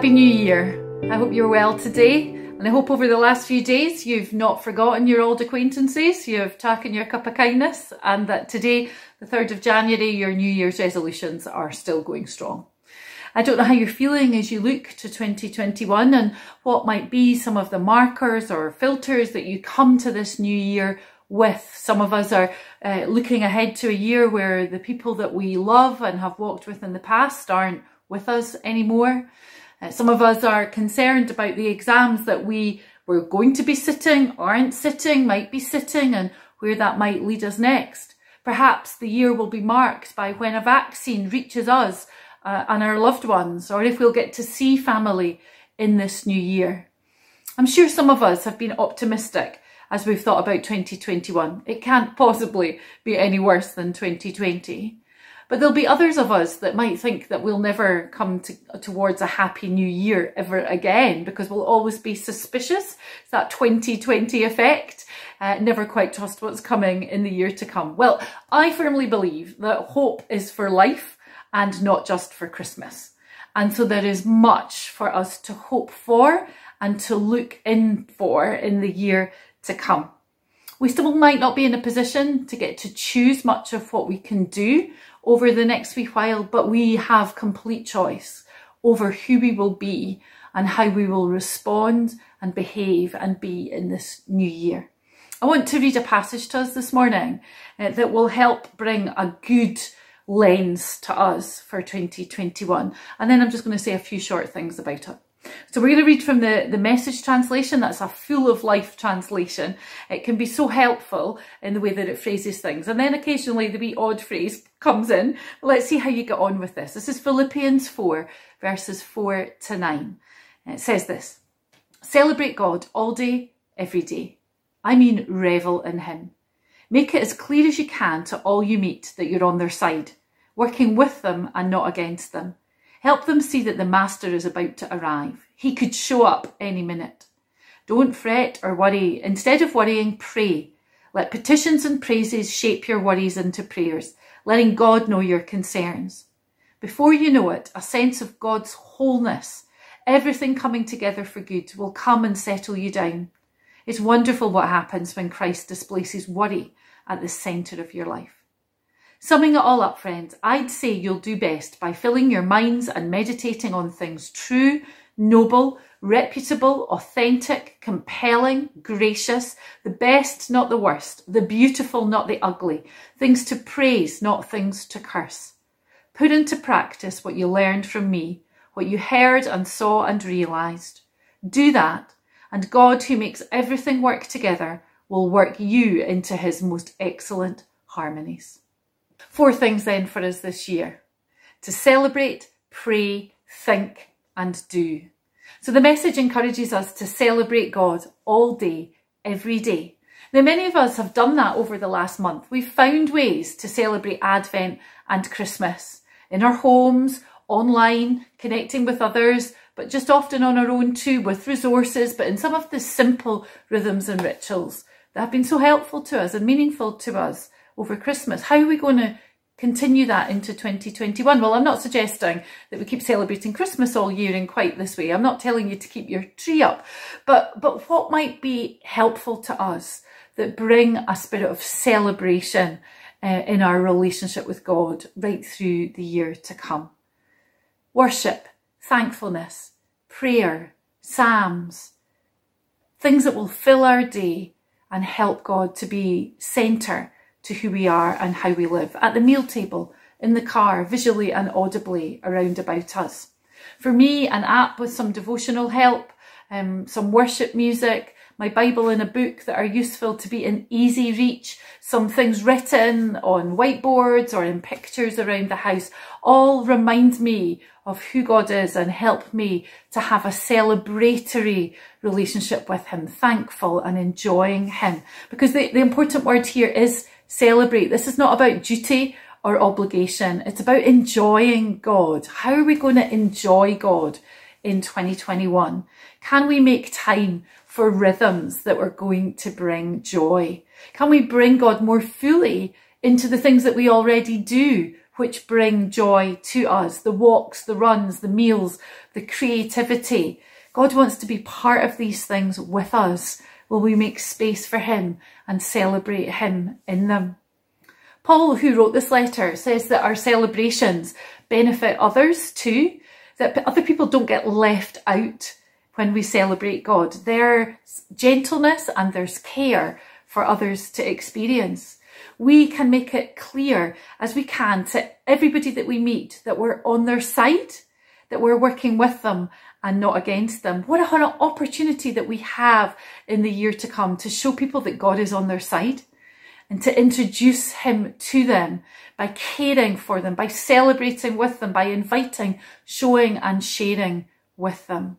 Happy New Year. I hope you're well today and I hope over the last few days you've not forgotten your old acquaintances, you've taken your cup of kindness and that today, the 3rd of January, your New Year's resolutions are still going strong. I don't know how you're feeling as you look to 2021 and what might be some of the markers or filters that you come to this new year with. Some of us are uh, looking ahead to a year where the people that we love and have walked with in the past aren't with us anymore. Uh, some of us are concerned about the exams that we were going to be sitting, aren't sitting, might be sitting, and where that might lead us next. Perhaps the year will be marked by when a vaccine reaches us uh, and our loved ones, or if we'll get to see family in this new year. I'm sure some of us have been optimistic as we've thought about 2021. It can't possibly be any worse than 2020. But there'll be others of us that might think that we'll never come to, towards a happy new year ever again because we'll always be suspicious. It's that 2020 effect. Uh, never quite trust what's coming in the year to come. Well, I firmly believe that hope is for life and not just for Christmas. And so there is much for us to hope for and to look in for in the year to come. We still might not be in a position to get to choose much of what we can do over the next wee while, but we have complete choice over who we will be and how we will respond and behave and be in this new year. I want to read a passage to us this morning uh, that will help bring a good lens to us for 2021. And then I'm just going to say a few short things about it. So we're going to read from the, the message translation. That's a full of life translation. It can be so helpful in the way that it phrases things. And then occasionally the wee odd phrase comes in. Let's see how you get on with this. This is Philippians 4 verses 4 to 9. it says this, celebrate God all day, every day. I mean revel in him. Make it as clear as you can to all you meet that you're on their side, working with them and not against them. Help them see that the Master is about to arrive. He could show up any minute. Don't fret or worry. Instead of worrying, pray. Let petitions and praises shape your worries into prayers, letting God know your concerns. Before you know it, a sense of God's wholeness, everything coming together for good, will come and settle you down. It's wonderful what happens when Christ displaces worry at the centre of your life. Summing it all up, friends, I'd say you'll do best by filling your minds and meditating on things true, noble, reputable, authentic, compelling, gracious, the best, not the worst, the beautiful, not the ugly, things to praise, not things to curse. Put into practice what you learned from me, what you heard and saw and realised. Do that, and God, who makes everything work together, will work you into his most excellent harmonies. Four things then for us this year to celebrate, pray, think, and do. So the message encourages us to celebrate God all day, every day. Now, many of us have done that over the last month. We've found ways to celebrate Advent and Christmas in our homes, online, connecting with others, but just often on our own too, with resources, but in some of the simple rhythms and rituals that have been so helpful to us and meaningful to us over Christmas. How are we going to continue that into 2021? Well, I'm not suggesting that we keep celebrating Christmas all year in quite this way. I'm not telling you to keep your tree up, but, but what might be helpful to us that bring a spirit of celebration uh, in our relationship with God right through the year to come? Worship, thankfulness, prayer, psalms, things that will fill our day and help God to be centre to who we are and how we live at the meal table, in the car, visually and audibly around about us. For me, an app with some devotional help, um, some worship music, my Bible in a book that are useful to be in easy reach, some things written on whiteboards or in pictures around the house, all remind me of who God is and help me to have a celebratory relationship with Him, thankful and enjoying Him. Because the, the important word here is celebrate. This is not about duty or obligation. It's about enjoying God. How are we going to enjoy God in 2021? Can we make time for rhythms that are going to bring joy? Can we bring God more fully into the things that we already do, which bring joy to us? The walks, the runs, the meals, the creativity. God wants to be part of these things with us. Will we make space for Him and celebrate Him in them? Paul, who wrote this letter, says that our celebrations benefit others too, that other people don't get left out when we celebrate God. There's gentleness and there's care for others to experience. We can make it clear as we can to everybody that we meet that we're on their side, that we're working with them and not against them. What an opportunity that we have in the year to come to show people that God is on their side and to introduce him to them by caring for them, by celebrating with them, by inviting, showing and sharing with them.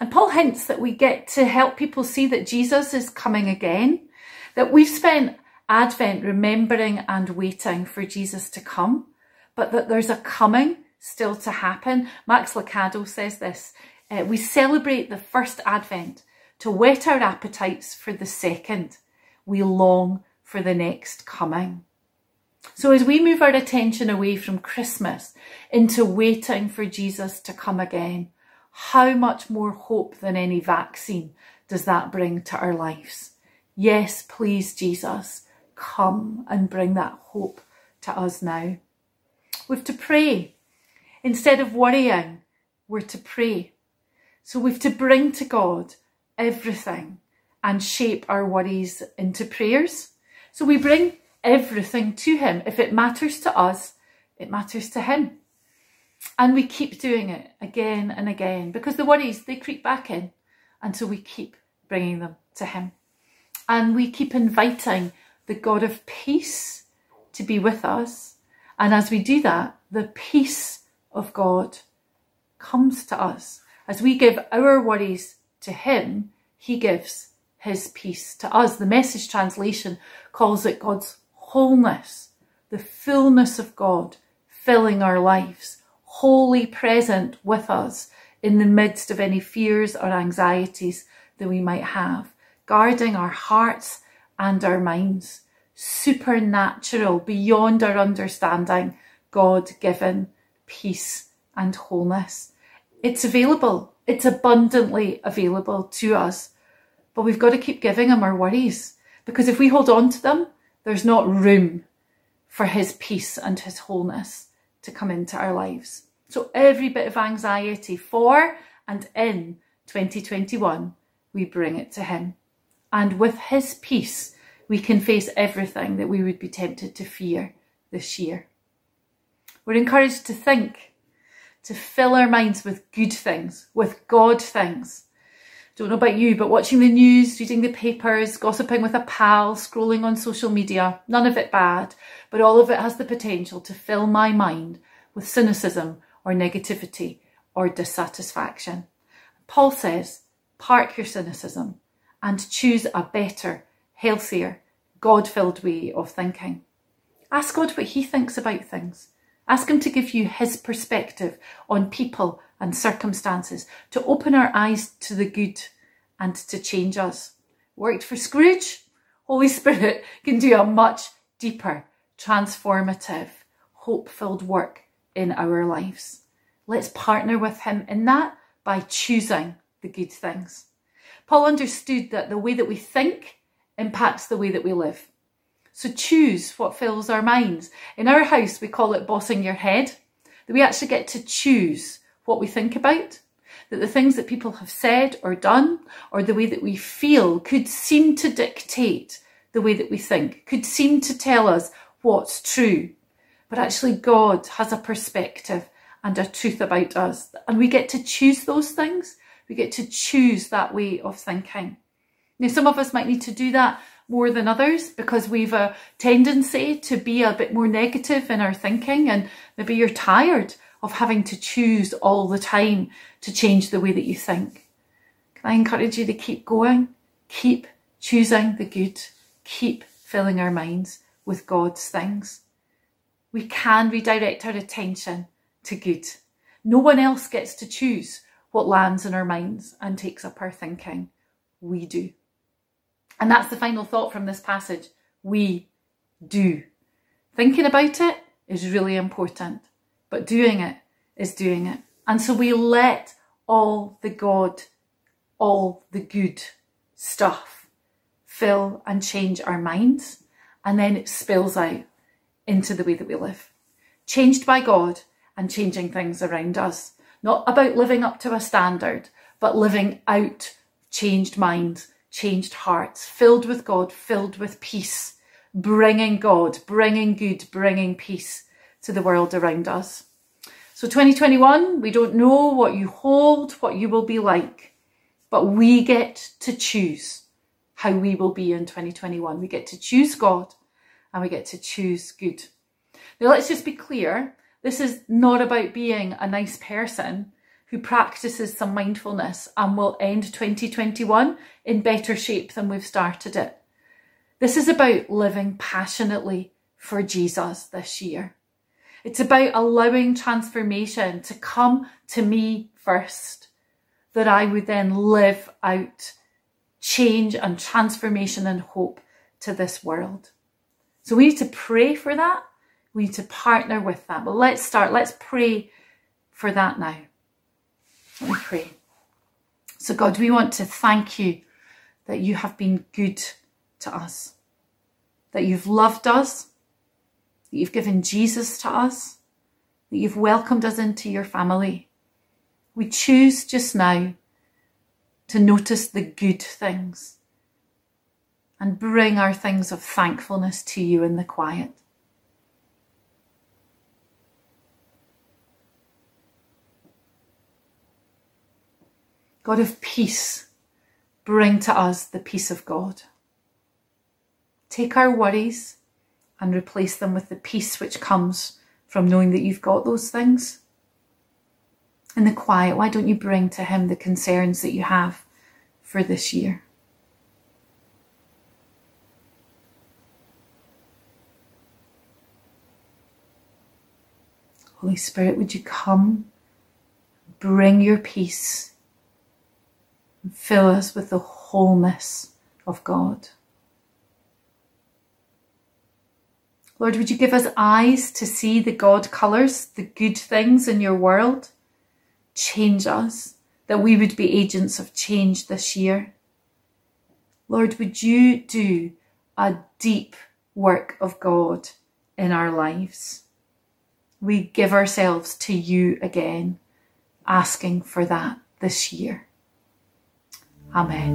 And Paul hints that we get to help people see that Jesus is coming again, that we've spent Advent remembering and waiting for Jesus to come, but that there's a coming still to happen. Max Lucado says this, uh, we celebrate the first Advent to whet our appetites for the second. We long for the next coming. So as we move our attention away from Christmas into waiting for Jesus to come again, how much more hope than any vaccine does that bring to our lives? Yes, please, Jesus, come and bring that hope to us now. We've to pray. Instead of worrying, we're to pray. So we've to bring to God everything and shape our worries into prayers. So we bring everything to Him. If it matters to us, it matters to Him. And we keep doing it again and again because the worries, they creep back in. So we keep bringing them to Him. And we keep inviting the God of peace to be with us. And as we do that, the peace of God comes to us. As we give our worries to Him, He gives his peace to us. The message translation calls it God's wholeness, the fullness of God filling our lives, wholly present with us in the midst of any fears or anxieties that we might have, guarding our hearts and our minds, supernatural, beyond our understanding, God given peace and wholeness. It's available. It's abundantly available to us but we've got to keep giving him our worries because if we hold on to them, there's not room for his peace and his wholeness to come into our lives. So every bit of anxiety for and in 2021, we bring it to him. And with his peace, we can face everything that we would be tempted to fear this year. We're encouraged to think, to fill our minds with good things, with God things, don't know about you, but watching the news, reading the papers, gossiping with a pal, scrolling on social media, none of it bad, but all of it has the potential to fill my mind with cynicism or negativity or dissatisfaction. Paul says, park your cynicism and choose a better, healthier, God filled way of thinking. Ask God what He thinks about things. Ask Him to give you His perspective on people and circumstances, to open our eyes to the good and to change us. Worked for Scrooge? Holy Spirit can do a much deeper, transformative, hope filled work in our lives. Let's partner with Him in that by choosing the good things. Paul understood that the way that we think impacts the way that we live. So choose what fills our minds. In our house, we call it bossing your head. That we actually get to choose what we think about, that the things that people have said or done, or the way that we feel, could seem to dictate the way that we think, could seem to tell us what's true. But actually, God has a perspective and a truth about us, and we get to choose those things. We get to choose that way of thinking. Now, some of us might need to do that more than others because we've a tendency to be a bit more negative in our thinking, and maybe you're tired of having to choose all the time to change the way that you think. Can I encourage you to keep going? Keep choosing the good. Keep filling our minds with God's things. We can redirect our attention to good. No one else gets to choose what lands in our minds and takes up our thinking. we do. And that's the final thought from this passage. We do. Thinking about it is really important, but doing it is doing it. And so we let all the God, all the good stuff fill and change our minds, and then it spills out into the way that we live. Changed by God and changing things around us. Not about living up to a standard, but living out changed minds, changed hearts, filled with God, filled with peace, bringing God, bringing good, bringing peace to the world around us. So 2021, we don't know what you hold, what you will be like, but we get to choose how we will be in 2021. We get to choose God and we get to choose good. Now let's just be clear. This is not about being a nice person who practices some mindfulness and will end 2021 in better shape than we've started it. This is about living passionately for Jesus this year. It's about allowing transformation to come to me first, that I would then live out change and transformation and hope to this world. So we need to pray for that. We need to partner with that. But let's start. Let's pray for that now. Me pray. So, God, we want to thank you that you have been good to us, that you've loved us, that you've given Jesus to us, that you've welcomed us into your family. We choose just now to notice the good things and bring our things of thankfulness to you in the quiet. God of peace, bring to us the peace of God. Take our worries and replace them with the peace which comes from knowing that you've got those things. In the quiet, why don't you bring to Him the concerns that you have for this year? Holy Spirit, would you come, bring your peace and fill us with the wholeness of God. Lord, would you give us eyes to see the God colours, the good things in your world? Change us, that we would be agents of change this year. Lord, would you do a deep work of God in our lives? We give ourselves to you again, asking for that this year. 阿梅